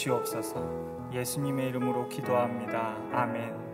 주시옵소서 예수님의 이름으로 기도합니다. 아멘.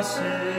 passes.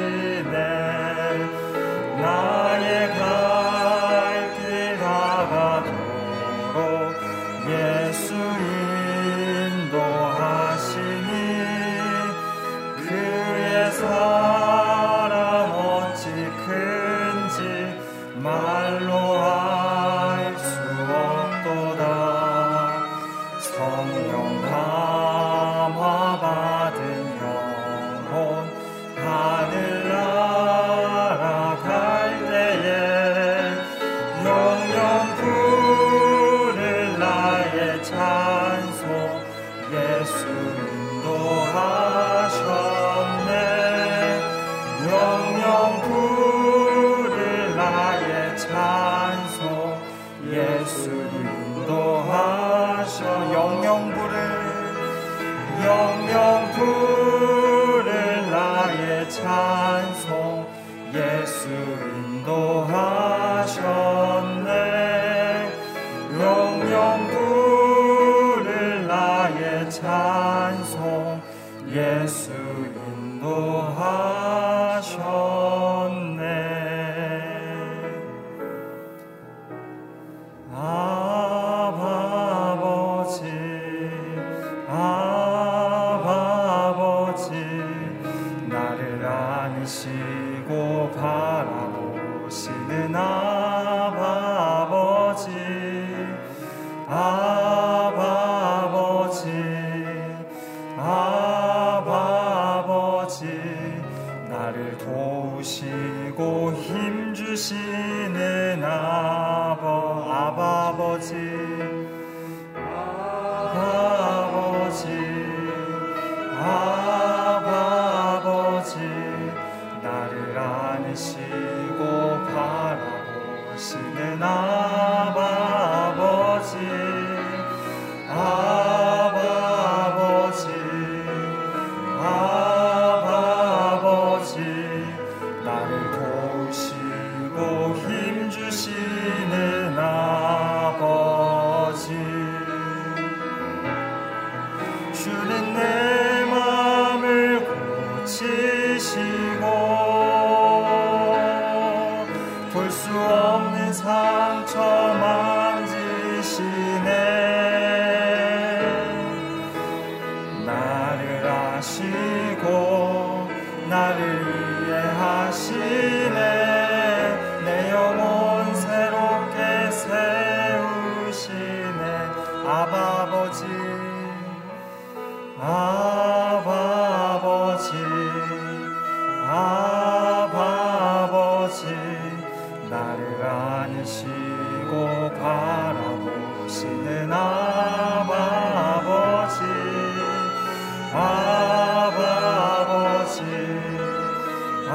아버지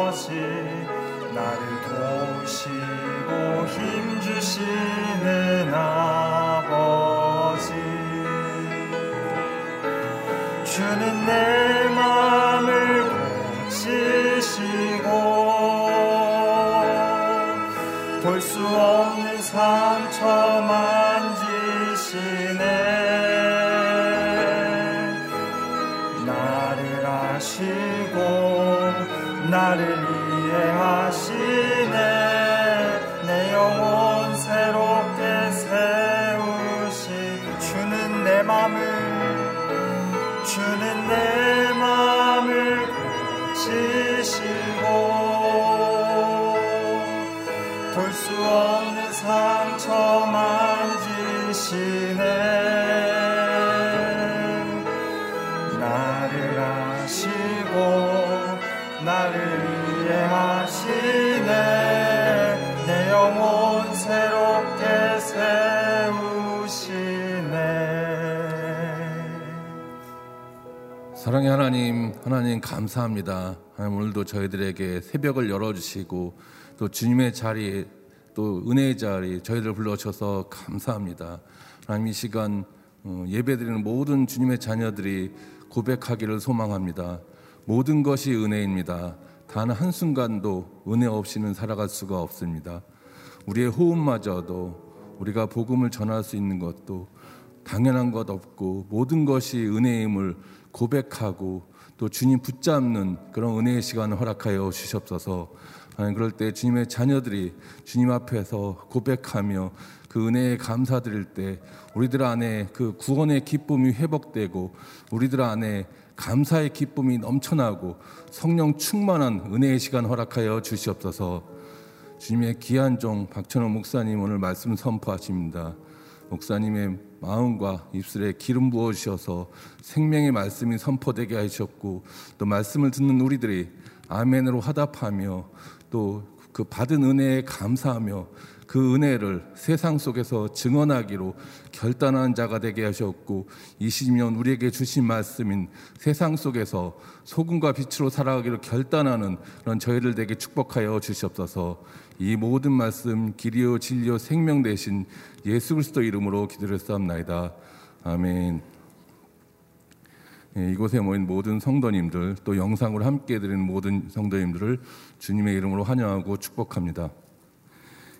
아버지 나를 도우시고 힘주시는 아버지. 주는 내 하나님, 감사합니다. 하나님 오늘도 저희들에게 새벽을 열어주시고 또 주님의 자리에 또 은혜의 자리 저희들 불러주셔서 감사합니다. 하나님 이 시간 어, 예배드리는 모든 주님의 자녀들이 고백하기를 소망합니다. 모든 것이 은혜입니다. 단 한순간도 은혜 없이는 살아갈 수가 없습니다. 우리의 호흡마저도 우리가 복음을 전할 수 있는 것도 당연한 것 없고 모든 것이 은혜임을 고백하고 또 주님 붙잡는 그런 은혜의 시간을 허락하여 주시옵소서. 그럴 때 주님의 자녀들이 주님 앞에서 고백하며 그 은혜에 감사드릴 때 우리들 안에 그 구원의 기쁨이 회복되고 우리들 안에 감사의 기쁨이 넘쳐나고 성령 충만한 은혜의 시간 허락하여 주시옵소서. 주님의 귀한 종 박천호 목사님 오늘 말씀 선포하십니다. 목사님의 마음과 입술에 기름 부어 주셔서 생명의 말씀이 선포되게 하셨고 또 말씀을 듣는 우리들이 아멘으로 화답하며 또 그 받은 은혜에 감사하며 그 은혜를 세상 속에서 증언하기로 결단한 자가 되게 하셨고 20년 우리에게 주신 말씀인 세상 속에서 소금과 빛으로 살아가기로 결단하는 그런 저희를 되게 축복하여 주시옵소서 이 모든 말씀 길이요 진리요 생명 되신 예수 그리스도 이름으로 기도를 싸움나이다. 아멘. 예, 이곳에 모인 모든 성도님들 또 영상으로 함께 드리는 모든 성도님들을 주님의 이름으로 환영하고 축복합니다.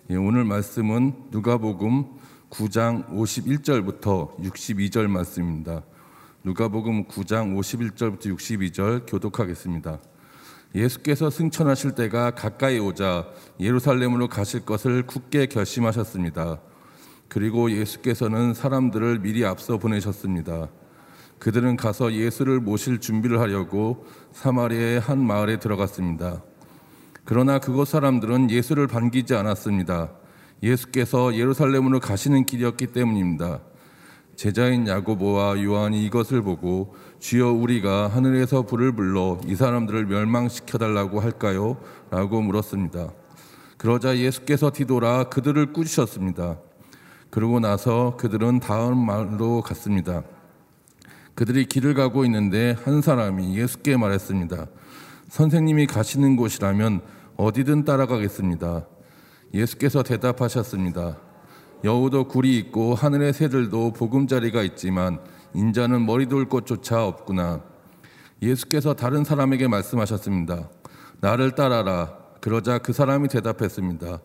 예, 오늘 말씀은 누가복음 9장 51절부터 62절 말씀입니다. 누가복음 9장 51절부터 62절 교독하겠습니다. 예수께서 승천하실 때가 가까이 오자 예루살렘으로 가실 것을 굳게 결심하셨습니다. 그리고 예수께서는 사람들을 미리 앞서 보내셨습니다. 그들은 가서 예수를 모실 준비를 하려고 사마리아의 한 마을에 들어갔습니다. 그러나 그곳 사람들은 예수를 반기지 않았습니다. 예수께서 예루살렘으로 가시는 길이었기 때문입니다. 제자인 야고보와 요한이 이것을 보고 주여 우리가 하늘에서 불을 불러 이 사람들을 멸망시켜 달라고 할까요? 라고 물었습니다. 그러자 예수께서 뒤돌아 그들을 꾸짖으셨습니다. 그러고 나서 그들은 다음 마을로 갔습니다. 그들이 길을 가고 있는데 한 사람이 예수께 말했습니다. 선생님이 가시는 곳이라면 어디든 따라가겠습니다. 예수께서 대답하셨습니다. 여우도 굴이 있고 하늘의 새들도 보금자리가 있지만 인자는 머리 돌 곳조차 없구나. 예수께서 다른 사람에게 말씀하셨습니다. 나를 따라라. 그러자 그 사람이 대답했습니다.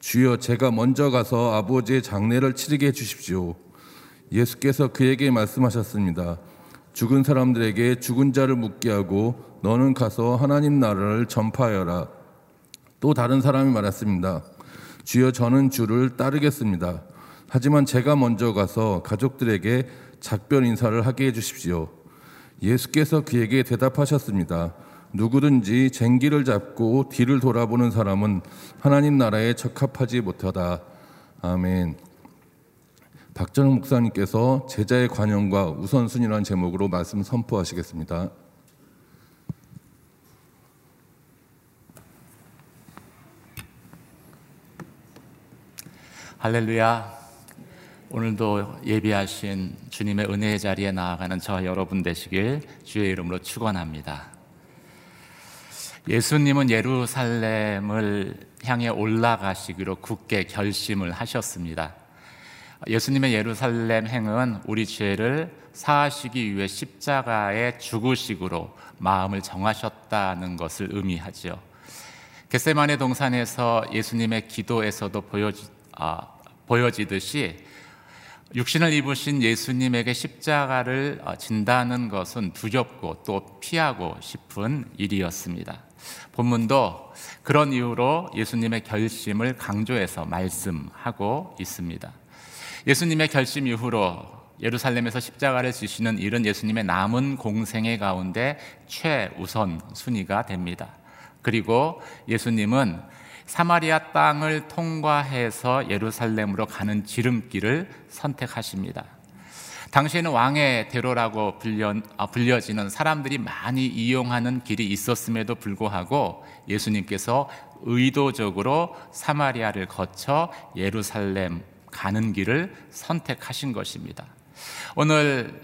주여 제가 먼저 가서 아버지의 장례를 치르게 해 주십시오. 예수께서 그에게 말씀하셨습니다. 죽은 사람들에게 죽은 자를 묻게 하고 너는 가서 하나님 나라를 전파하여라. 또 다른 사람이 말했습니다. 주여 저는 주를 따르겠습니다. 하지만 제가 먼저 가서 가족들에게 작별 인사를 하게 해 주십시오. 예수께서 그에게 대답하셨습니다. 누구든지 쟁기를 잡고 뒤를 돌아보는 사람은 하나님 나라에 적합하지 못하다. 아멘. 박정욱 목사님께서 제자의 관용과 우선순위라는 제목으로 말씀 선포하시겠습니다. 할렐루야. 오늘도 예비하신 주님의 은혜의 자리에 나아가는 저 여러분 되시길 주의 이름으로 축원합니다. 예수님은 예루살렘을 향해 올라가시기로 굳게 결심을 하셨습니다. 예수님의 예루살렘 행은 우리 죄를 사하시기 위해 십자가에 죽으식으로 마음을 정하셨다는 것을 의미하죠. 겟세마네 동산에서 예수님의 기도에서도 보여지, 아, 보여지듯이 육신을 입으신 예수님에게 십자가를 어, 진다는 것은 두렵고 또 피하고 싶은 일이었습니다. 본문도 그런 이유로 예수님의 결심을 강조해서 말씀하고 있습니다. 예수님의 결심 이후로 예루살렘에서 십자가를 지시는 일은 예수님의 남은 공생의 가운데 최우선 순위가 됩니다. 그리고 예수님은 사마리아 땅을 통과해서 예루살렘으로 가는 지름길을 선택하십니다. 당시에는 왕의 대로라고 불려, 아, 불려 지는 사람들이 많이 이용하는 길이 있었음에도 불구하고 예수님께서 의도적으로 사마리아를 거쳐 예루살렘 가는 길을 선택하신 것입니다. 오늘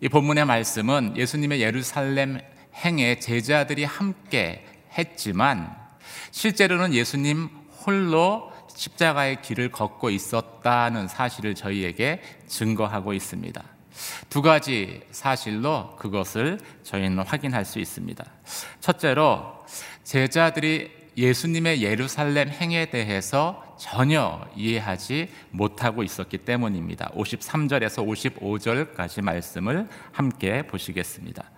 이 본문의 말씀은 예수님의 예루살렘 행에 제자들이 함께 했지만 실제로는 예수님 홀로 십자가의 길을 걷고 있었다는 사실을 저희에게 증거하고 있습니다. 두 가지 사실로 그것을 저희는 확인할 수 있습니다. 첫째로 제자들이 예수님의 예루살렘 행에 대해서 전혀 이해하지 못하고 있었기 때문입니다. 53절에서 55절까지 말씀을 함께 보시겠습니다.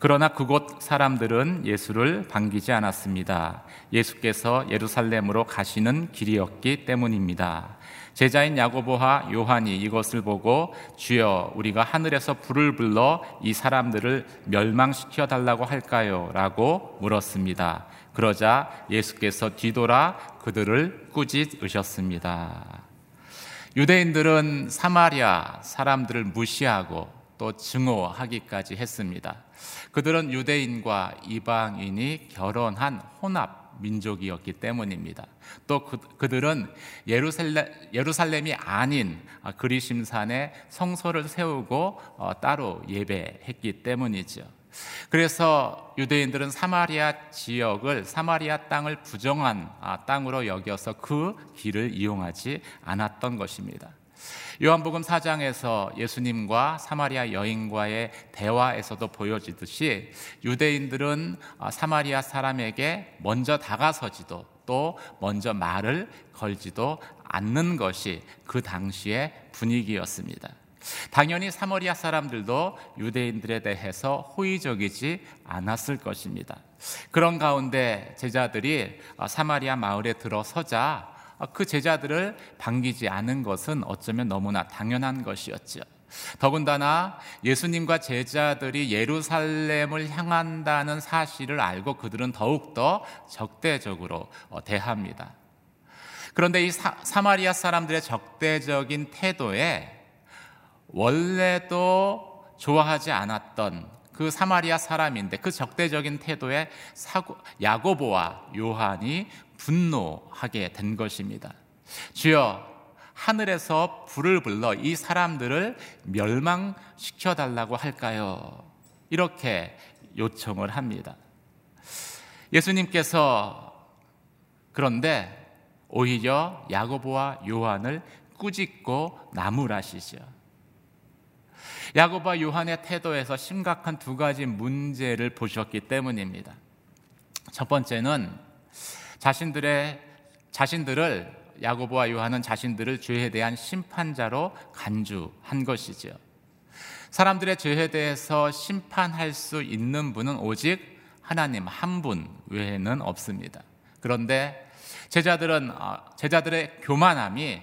그러나 그곳 사람들은 예수를 반기지 않았습니다. 예수께서 예루살렘으로 가시는 길이었기 때문입니다. 제자인 야고보와 요한이 이것을 보고 주여 우리가 하늘에서 불을 불러 이 사람들을 멸망시켜 달라고 할까요? 라고 물었습니다. 그러자 예수께서 뒤돌아 그들을 꾸짖으셨습니다. 유대인들은 사마리아 사람들을 무시하고 또 증오하기까지 했습니다. 그들은 유대인과 이방인이 결혼한 혼합 민족이었기 때문입니다. 또 그, 들은 예루살렘, 예루살렘이 아닌 그리심산에 성소를 세우고 어, 따로 예배했기 때문이죠. 그래서 유대인들은 사마리아 지역을 사마리아 땅을 부정한 아, 땅으로 여겨서 그 길을 이용하지 않았던 것입니다. 요한복음 4장에서 예수님과 사마리아 여인과의 대화에서도 보여지듯이 유대인들은 아, 사마리아 사람에게 먼저 다가서지도 또 먼저 말을 걸지도 않는 것이 그 당시의 분위기였습니다. 당연히 사마리아 사람들도 유대인들에 대해서 호의적이지 않았을 것입니다. 그런 가운데 제자들이 아, 사마리아 마을에 들어서자 아, 그 제자들을 반기지 않은 것은 어쩌면 너무나 당연한 것이었죠. 더군다나 예수님과 제자들이 예루살렘을 향한다는 사실을 알고 그들은 더욱더 적대적으로 어, 대합니다. 그런데 이 사, 마리아 사람들의 적대적인 태도에 원래도 좋아하지 않았던 그 사마리아 사람인데 그 적대적인 태도에 사고, 야고보와 요한이 분노하게 된 것입니다. 주여, 하늘에서 불을 불러 이 사람들을 멸망시켜 달라고 할까요? 이렇게 요청을 합니다. 예수님께서 그런데 오히려 야고보와 요한을 꾸짖고 나무라시죠. 야고보와 요한의 태도에서 심각한 두 가지 문제를 보셨기 때문입니다. 첫 번째는 자신들의 자신들을 야고보와 요한은 자신들을 죄에 대한 심판자로 간주한 것이죠. 사람들의 죄에 대해서 심판할 수 있는 분은 오직 하나님 한 분 외에는 없습니다. 그런데 제자들은 어, 제자들의 교만함이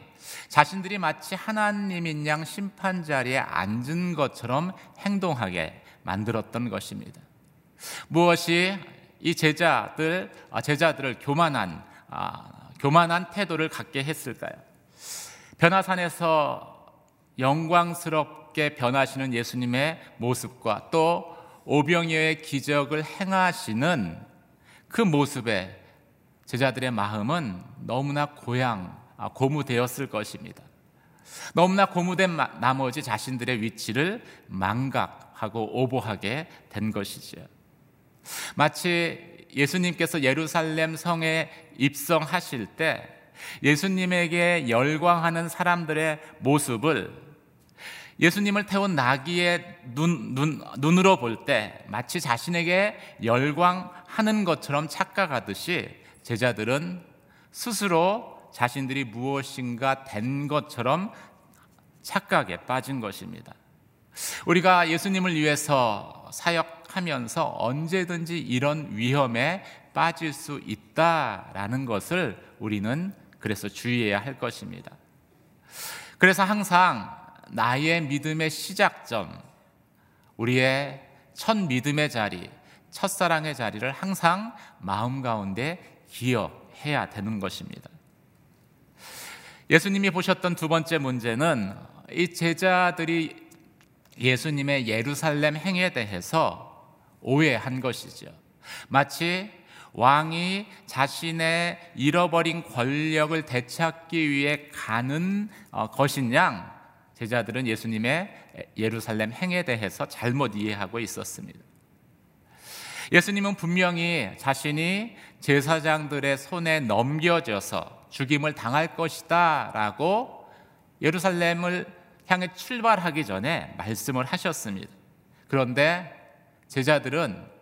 자신들이 마치 하나님인 양 심판 자리에 앉은 것처럼 행동하게 만들었던 것입니다. 무엇이 이 제자들 아, 제자들을 교만한 아, 교만한 태도를 갖게 했을까요? 변화산에서 영광스럽게 변하시는 예수님의 모습과 또 오병이어의 기적을 행하시는 그 모습에 제자들의 마음은 너무나 고양 아, 고무되었을 것입니다. 너무나 고무된 나머지 자신들의 위치를 망각하고 오보하게 된 것이죠. 마치 예수님께서 예루살렘 성에 입성하실 때 예수님에게 열광하는 사람들의 모습을 예수님을 태운 나귀의 눈, 눈, 눈으로 볼 때 마치 자신에게 열광하는 것처럼 착각하듯이 제자들은 스스로 자신들이 무엇인가 된 것처럼 착각에 빠진 것입니다. 우리가 예수님을 위해서 사역 하면서 언제든지 이런 위험에 빠질 수 있다라는 것을 우리는 그래서 주의해야 할 것입니다. 그래서 항상 나의 믿음의 시작점, 우리의 첫 믿음의 자리, 첫사랑의 자리를 항상 마음 가운데 기억해야 되는 것입니다. 예수님이 보셨던 두 번째 문제는 이 제자들이 예수님의 예루살렘 행에 대해서 오해한 것이죠. 마치 왕이 자신의 잃어버린 권력을 되찾기 위해 가는 어, 것인 양 제자들은 예수님의 예루살렘 행에 대해서 잘못 이해하고 있었습니다. 예수님은 분명히 자신이 제사장들의 손에 넘겨져서 죽임을 당할 것이다 라고 예루살렘을 향해 출발하기 전에 말씀을 하셨습니다. 그런데 제자들은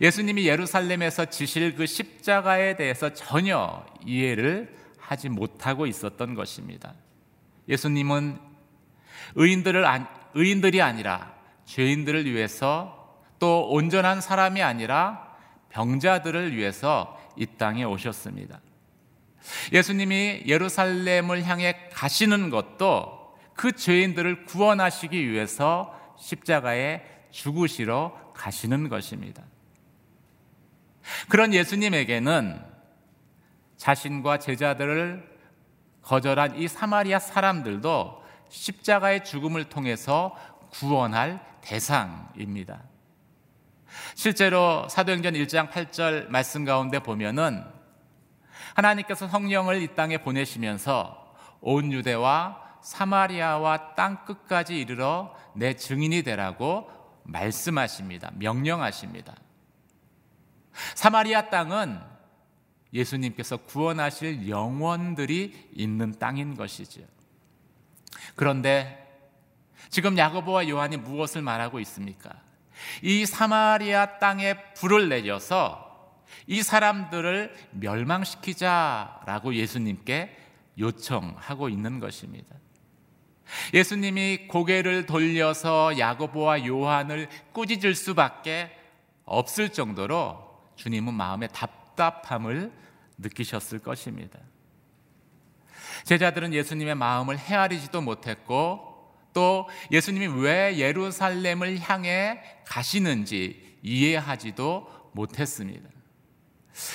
예수님이 예루살렘에서 지실 그 십자가에 대해서 전혀 이해를 하지 못하고 있었던 것입니다. 예수님은 의인들을 의인들이 아니라 죄인들을 위해서 또 온전한 사람이 아니라 병자들을 위해서 이 땅에 오셨습니다. 예수님이 예루살렘을 향해 가시는 것도 그 죄인들을 구원하시기 위해서 십자가에 죽으시러 가시는 것입니다. 그런 예수님에게는 자신과 제자들을 거절한 이 사마리아 사람들도 십자가의 죽음을 통해서 구원할 대상입니다. 실제로 사도행전 1장 8절 말씀 가운데 보면은 하나님께서 성령을 이 땅에 보내시면서 온 유대와 사마리아와 땅 끝까지 이르러 내 증인이 되라고 말씀하십니다. 명령하십니다. 사마리아 땅은 예수님께서 구원하실 영원들이 있는 땅인 것이죠. 그런데 지금 야고보와 요한이 무엇을 말하고 있습니까? 이 사마리아 땅에 불을 내려서 이 사람들을 멸망시키자라고 예수님께 요청하고 있는 것입니다. 예수님이 고개를 돌려서 야고보와 요한을 꾸짖을 수밖에 없을 정도로 주님은 마음에 답답함을 느끼셨을 것입니다. 제자들은 예수님의 마음을 헤아리지도 못했고 또 예수님이 왜 예루살렘을 향해 가시는지 이해하지도 못했습니다.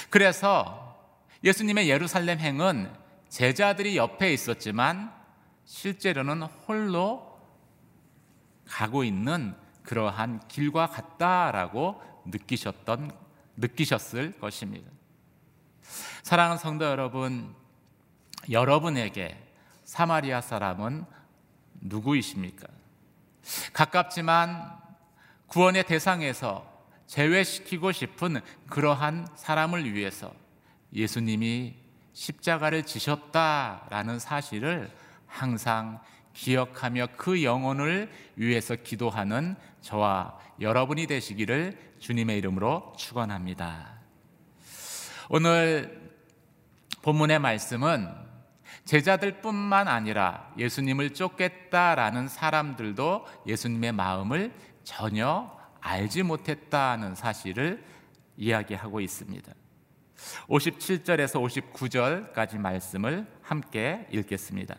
그래서 예수님의 예루살렘 행은 제자들이 옆에 있었지만 실제로는 홀로 가고 있는 그러한 길과 같다라고 느끼셨던 느끼셨을 것입니다. 사랑하는 성도 여러분, 여러분에게 사마리아 사람은 누구이십니까? 가깝지만 구원의 대상에서 제외시키고 싶은 그러한 사람을 위해서 예수님이 십자가를 지셨다라는 사실을 항상 기억하며 그 영혼을 위해서 기도하는 저와 여러분이 되시기를 주님의 이름으로 축원합니다. 오늘 본문의 말씀은 제자들뿐만 아니라 예수님을 쫓겠다라는 사람들도 예수님의 마음을 전혀 알지 못했다는 사실을 이야기하고 있습니다. 57절에서 59절까지 말씀을 함께 읽겠습니다.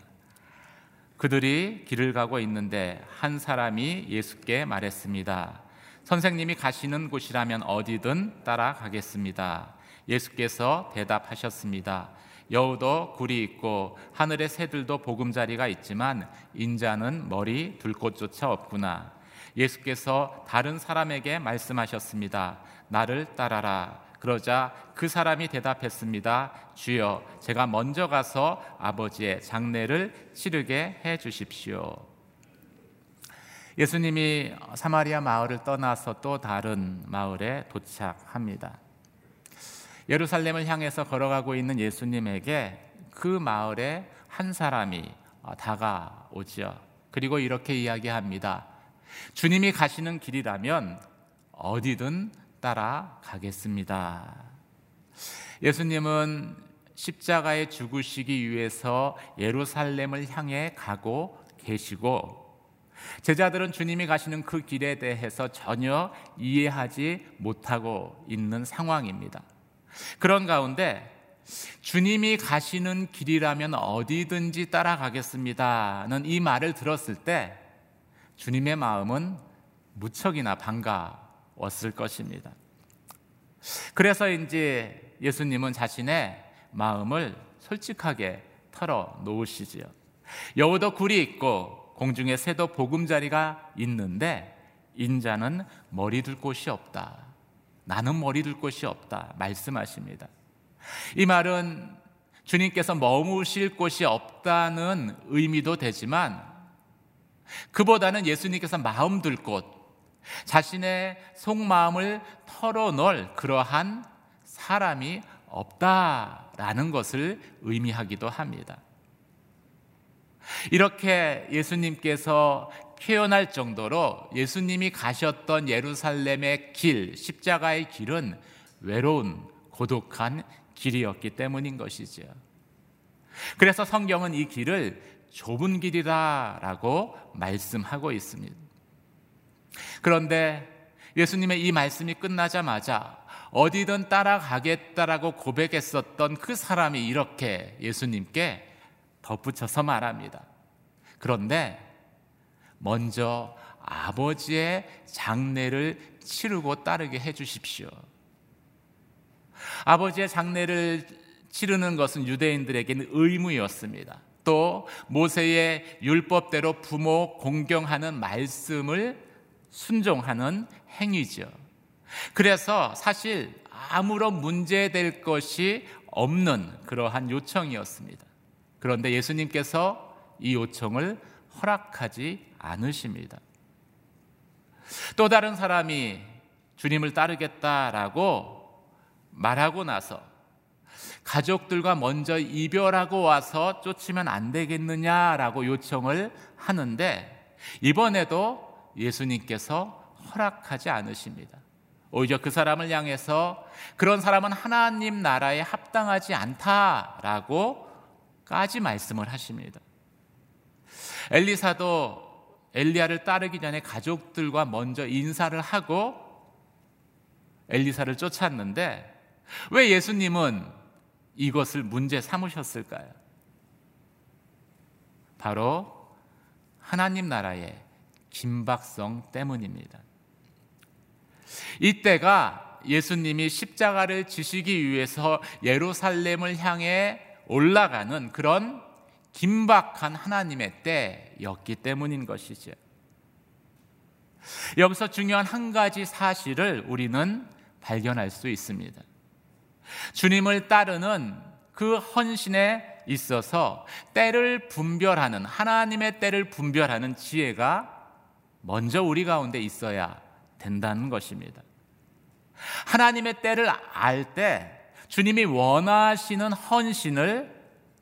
그들이 길을 가고 있는데 한 사람이 예수께 말했습니다. 선생님이 가시는 곳이라면 어디든 따라가겠습니다. 예수께서 대답하셨습니다. 여우도 굴이 있고 하늘의 새들도 보금자리가 있지만 인자는 머리 둘 곳조차 없구나. 예수께서 다른 사람에게 말씀하셨습니다. 나를 따라라. 그러자 그 사람이 대답했습니다. 주여, 제가 먼저 가서 아버지의 장례를 치르게 해 주십시오. 예수님이 사마리아 마을을 떠나서 또 다른 마을에 도착합니다. 예루살렘을 향해서 걸어가고 있는 예수님에게 그 마을에 한 사람이 다가오지요. 그리고 이렇게 이야기합니다. 주님이 가시는 길이라면 어디든 따라가겠습니다. 예수님은 십자가에 죽으시기 위해서 예루살렘을 향해 가고 계시고 제자들은 주님이 가시는 그 길에 대해서 전혀 이해하지 못하고 있는 상황입니다. 그런 가운데 주님이 가시는 길이라면 어디든지 따라가겠습니다는 이 말을 들었을 때 주님의 마음은 무척이나 반가 웠을 것입니다. 그래서 이제 예수님은 자신의 마음을 솔직하게 털어 놓으시지요. 여우도 굴이 있고 공중에 새도 보금자리가 있는데 인자는 머리 둘 곳이 없다. 나는 머리 둘 곳이 없다. 말씀하십니다. 이 말은 주님께서 머무실 곳이 없다는 의미도 되지만 그보다는 예수님께서 마음 둘 곳, 자신의 속마음을 털어놓을 그러한 사람이 없다라는 것을 의미하기도 합니다. 이렇게 예수님께서 표현할 정도로 예수님이 가셨던 예루살렘의 길, 십자가의 길은 외로운 고독한 길이었기 때문인 것이죠. 그래서 성경은 이 길을 좁은 길이다라고 말씀하고 있습니다. 그런데 예수님의 이 말씀이 끝나자마자 어디든 따라가겠다라고 고백했었던 그 사람이 이렇게 예수님께 덧붙여서 말합니다. 그런데 먼저 아버지의 장례를 치르고 따르게 해 주십시오. 아버지의 장례를 치르는 것은 유대인들에게는 의무였습니다. 또 모세의 율법대로 부모 공경하는 말씀을 순종하는 행위죠. 그래서 사실 아무런 문제될 것이 없는 그러한 요청이었습니다. 그런데 예수님께서 이 요청을 허락하지 않으십니다. 또 다른 사람이 주님을 따르겠다라고 말하고 나서 가족들과 먼저 이별하고 와서 쫓으면 안 되겠느냐라고 요청을 하는데 이번에도 예수님께서 허락하지 않으십니다. 오히려 그 사람을 향해서 그런 사람은 하나님 나라에 합당하지 않다라고까지 말씀을 하십니다. 엘리사도 엘리야를 따르기 전에 가족들과 먼저 인사를 하고 엘리사를 쫓았는데 왜 예수님은 이것을 문제 삼으셨을까요? 바로 하나님 나라의 긴박성 때문입니다. 이때가 예수님이 십자가를 지시기 위해서 예루살렘을 향해 올라가는 그런 긴박한 하나님의 때였기 때문인 것이죠. 여기서 중요한 한 가지 사실을 우리는 발견할 수 있습니다. 주님을 따르는 그 헌신에 있어서 때를 분별하는 하나님의 때를 분별하는 지혜가 먼저 우리 가운데 있어야 된다는 것입니다. 하나님의 때를 알 때 주님이 원하시는 헌신을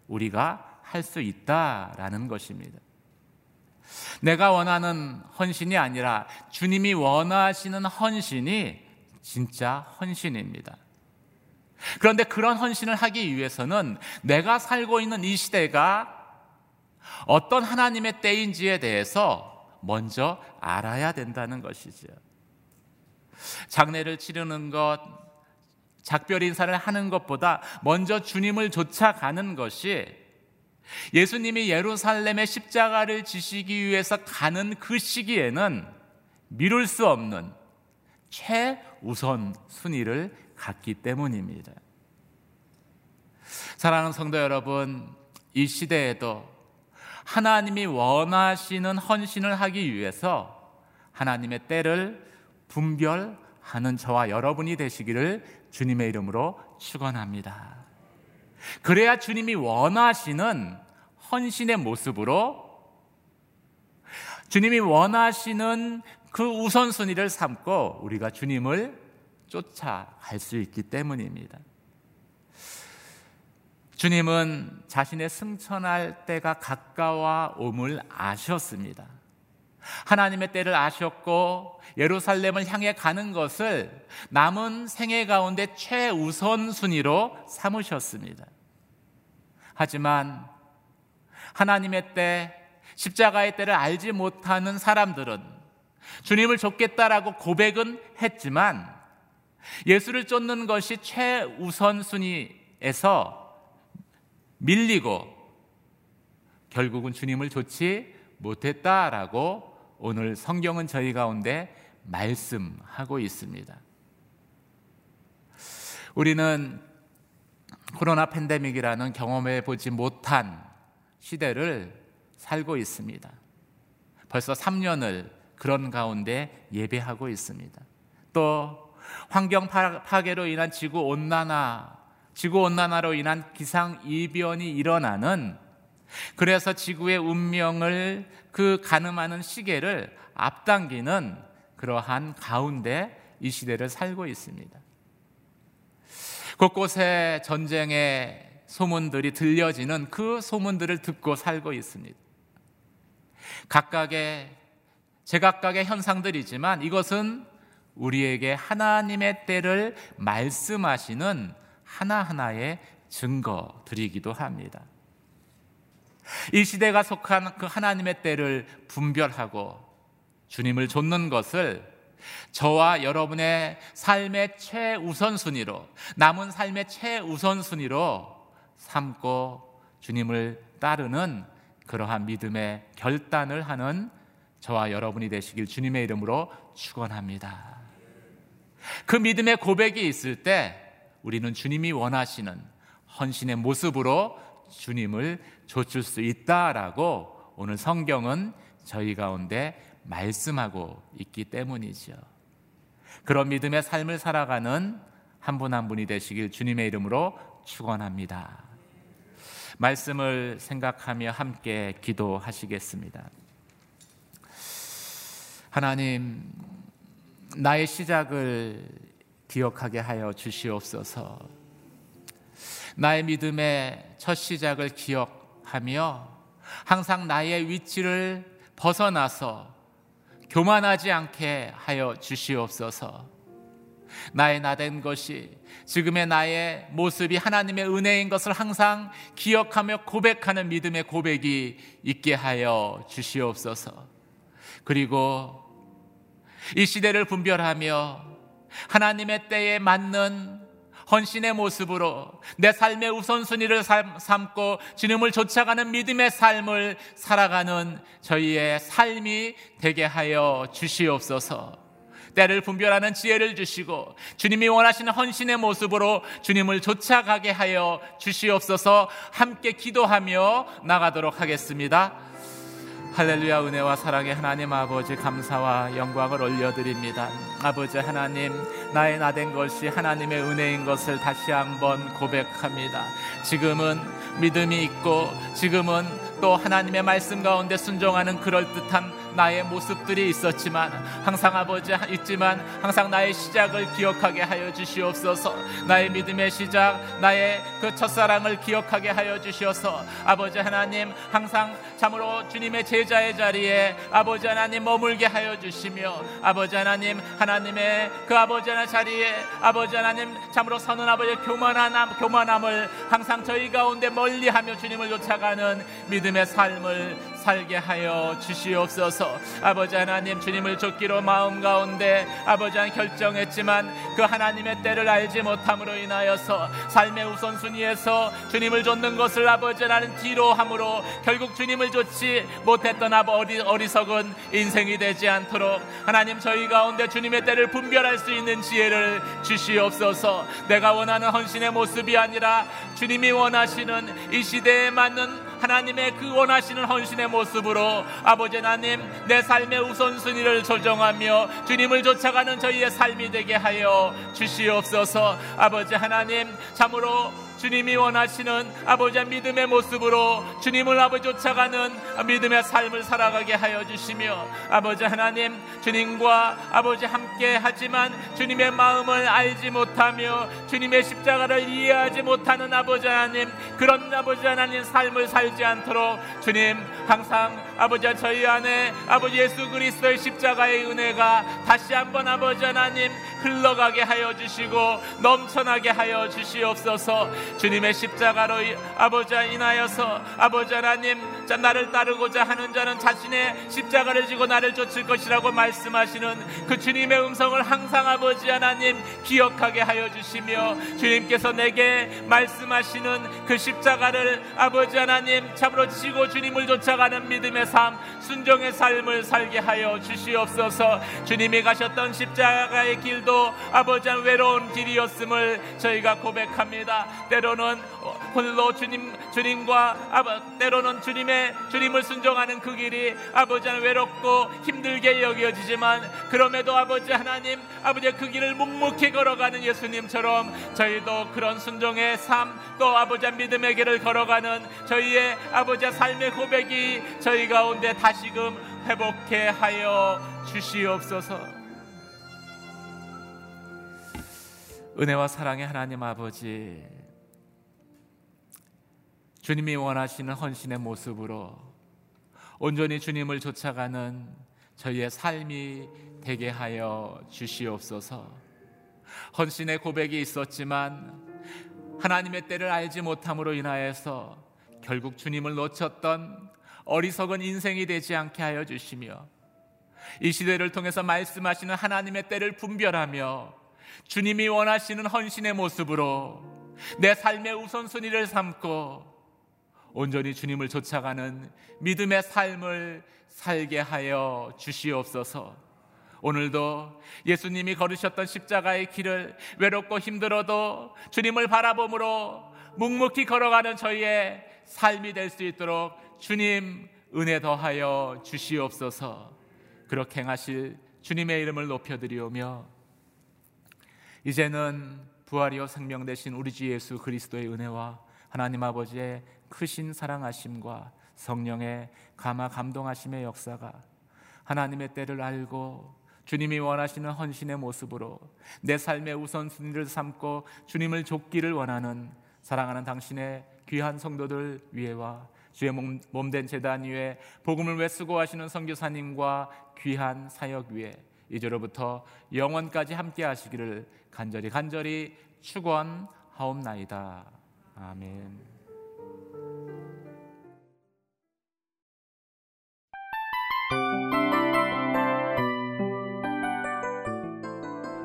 우리가 할 수 있다라는 것입니다. 내가 원하는 헌신이 아니라 주님이 원하시는 헌신이 진짜 헌신입니다. 그런데 그런 헌신을 하기 위해서는 내가 살고 있는 이 시대가 어떤 하나님의 때인지에 대해서 먼저 알아야 된다는 것이죠. 장례를 치르는 것, 작별 인사를 하는 것보다 먼저 주님을 쫓아가는 것이 예수님이 예루살렘의 십자가를 지시기 위해서 가는 그 시기에는 미룰 수 없는 최우선 순위를 갖기 때문입니다. 사랑하는 성도 여러분, 이 시대에도 하나님이 원하시는 헌신을 하기 위해서 하나님의 때를 분별하는 저와 여러분이 되시기를 주님의 이름으로 축원합니다. 그래야 주님이 원하시는 헌신의 모습으로 주님이 원하시는 그 우선순위를 삼고 우리가 주님을 쫓아갈 수 있기 때문입니다. 주님은 자신의 승천할 때가 가까워 옴을 아셨습니다. 하나님의 때를 아셨고 예루살렘을 향해 가는 것을 남은 생애 가운데 최우선 순위로 삼으셨습니다. 하지만 하나님의 때, 십자가의 때를 알지 못하는 사람들은 주님을 쫓겠다라고 고백은 했지만 예수를 쫓는 것이 최우선 순위에서 밀리고 결국은 주님을 좇지 못했다라고 오늘 성경은 저희 가운데 말씀하고 있습니다. 우리는 코로나 팬데믹이라는 경험해 보지 못한 시대를 살고 있습니다. 벌써 3년을 그런 가운데 예배하고 있습니다. 또 환경 파괴로 인한 지구 온난화, 지구 온난화로 인한 기상 이변이 일어나는 그래서 지구의 운명을 그 가늠하는 시계를 앞당기는 그러한 가운데 이 시대를 살고 있습니다. 곳곳에 전쟁의 소문들이 들려지는 그 소문들을 듣고 살고 있습니다. 각각의 제각각의 현상들이지만 이것은 우리에게 하나님의 때를 말씀하시는 하나하나의 증거들이기도 합니다. 이 시대가 속한 그 하나님의 때를 분별하고 주님을 좇는 것을 저와 여러분의 삶의 최우선순위로, 남은 삶의 최우선순위로 삼고 주님을 따르는 그러한 믿음의 결단을 하는 저와 여러분이 되시길 주님의 이름으로 축원합니다. 그 믿음의 고백이 있을 때 우리는 주님이 원하시는 헌신의 모습으로 주님을 좇을 수 있다라고 오늘 성경은 저희 가운데 말씀하고 있기 때문이죠. 그런 믿음의 삶을 살아가는 한 분한 한 분이 되시길 주님의 이름으로 축원합니다. 말씀을 생각하며 함께 기도하시겠습니다. 하나님, 나의 시작을 기억하게 하여 주시옵소서. 나의 믿음의 첫 시작을 기억하며 항상 나의 위치를 벗어나서 교만하지 않게 하여 주시옵소서. 나의 나된 것이 지금의 나의 모습이 하나님의 은혜인 것을 항상 기억하며 고백하는 믿음의 고백이 있게 하여 주시옵소서. 그리고 이 시대를 분별하며 하나님의 때에 맞는 헌신의 모습으로 내 삶의 우선순위를 삼고 주님을 쫓아가는 믿음의 삶을 살아가는 저희의 삶이 되게 하여 주시옵소서. 때를 분별하는 지혜를 주시고 주님이 원하시는 헌신의 모습으로 주님을 쫓아가게 하여 주시옵소서 함께 기도하며 나가도록 하겠습니다. 할렐루야 은혜와 사랑의 하나님 아버지 감사와 영광을 올려드립니다. 아버지 하나님 나의 나된 것이 하나님의 은혜인 것을 다시 한번 고백합니다. 지금은 믿음이 있고 지금은 또 하나님의 말씀 가운데 순종하는 그럴듯한 나의 모습들이 있었지만 항상 아버지 있지만 항상 나의 시작을 기억하게 하여 주시옵소서. 나의 믿음의 시작 나의 그 첫사랑을 기억하게 하여 주시어서 아버지 하나님 항상 참으로 주님의 제자의 자리에 아버지 하나님 머물게 하여 주시며 아버지 하나님 하나님의 그 아버지 하나님 자리에 아버지 하나님 참으로 선은 아버지의 교만함 교만함을 항상 저희 가운데 멀리하며 주님을 쫓아가는 믿음의 삶을 살게 하여 주시옵소서. 아버지 하나님 주님을 쫓기로 마음 가운데 아버지 한 결정했지만 그 하나님의 때를 알지 못함으로 인하여서 삶의 우선순위에서 주님을 쫓는 것을 아버지 하나님 뒤로 함으로 결국 주님을 쫓지 못했던 아버지 어리석은 인생이 되지 않도록 하나님 저희 가운데 주님의 때를 분별할 수 있는 지혜를 주시옵소서. 내가 원하는 헌신의 모습이 아니라 주님이 원하시는 이 시대에 맞는 하나님의 그 원하시는 헌신의 모습으로 아버지 하나님 내 삶의 우선순위를 조정하며 주님을 쫓아가는 저희의 삶이 되게 하여 주시옵소서. 아버지 하나님 참으로 주님이 원하시는 아버지 믿음의 모습으로 주님을 아버지 쫓아가는 믿음의 삶을 살아가게 하여 주시며 아버지 하나님 주님과 아버지 함께 하지만 주님의 마음을 알지 못하며 주님의 십자가를 이해하지 못하는 아버지 하나님 그런 아버지 하나님 삶을 살지 않도록 주님 항상 아버지 저희 안에 아버지 예수 그리스도의 십자가의 은혜가 다시 한번 아버지 하나님 흘러가게 하여 주시고 넘쳐나게 하여 주시옵소서. 주님의 십자가로 아버지 인하여서 아버지 하나님 자 나를 따르고자 하는 자는 자신의 십자가를 지고 나를 쫓을 것이라고 말씀하시는 그 주님의 음성을 항상 아버지 하나님 기억하게 하여 주시며 주님께서 내게 말씀하시는 그 십자가를 아버지 하나님 참으로 지고 주님을 쫓아가는 믿음의 삶 순종의 삶을 살게 하여 주시옵소서. 주님이 가셨던 십자가의 길도 아버지 외로운 길이었음을 저희가 고백합니다. 때로는 홀로 주님 주님과 아버 때로는 주님의 주님을 순종하는 그 길이 아버지 는 외롭고 힘들게 여겨지지만 그럼에도 아버지 하나님 아버지 그 길을 묵묵히 걸어가는 예수님처럼 저희도 그런 순종의 삶 또 아버지 믿음의 길을 걸어가는 저희의 아버지 삶의 고백이 저희 가운데 다시금 회복해 하여 주시옵소서. 은혜와 사랑의 하나님 아버지 주님이 원하시는 헌신의 모습으로 온전히 주님을 쫓아가는 저희의 삶이 되게 하여 주시옵소서. 헌신의 고백이 있었지만 하나님의 때를 알지 못함으로 인하여서 결국 주님을 놓쳤던 어리석은 인생이 되지 않게 하여 주시며 이 시대를 통해서 말씀하시는 하나님의 때를 분별하며 주님이 원하시는 헌신의 모습으로 내 삶의 우선순위를 삼고 온전히 주님을 쫓아가는 믿음의 삶을 살게 하여 주시옵소서. 오늘도 예수님이 걸으셨던 십자가의 길을 외롭고 힘들어도 주님을 바라봄으로 묵묵히 걸어가는 저희의 삶이 될 수 있도록 주님 은혜 더하여 주시옵소서. 그렇게 행하실 주님의 이름을 높여드리오며 이제는 부활이요 생명 되신 우리 주 예수 그리스도의 은혜와 하나님 아버지의 크신 사랑하심과 성령의 감화 감동하심의 역사가 하나님의 때를 알고 주님이 원하시는 헌신의 모습으로 내 삶의 우선순위를 삼고 주님을 족기를 원하는 사랑하는 당신의 귀한 성도들 위에와 주의 몸 된 재단 위에 복음을 왜 수고하시는 선교사님과 귀한 사역 위에 이제로부터 영원까지 함께 하시기를 간절히 간절히 축원하옵나이다. 아멘.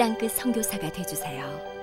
땅끝 성교사가 되주세요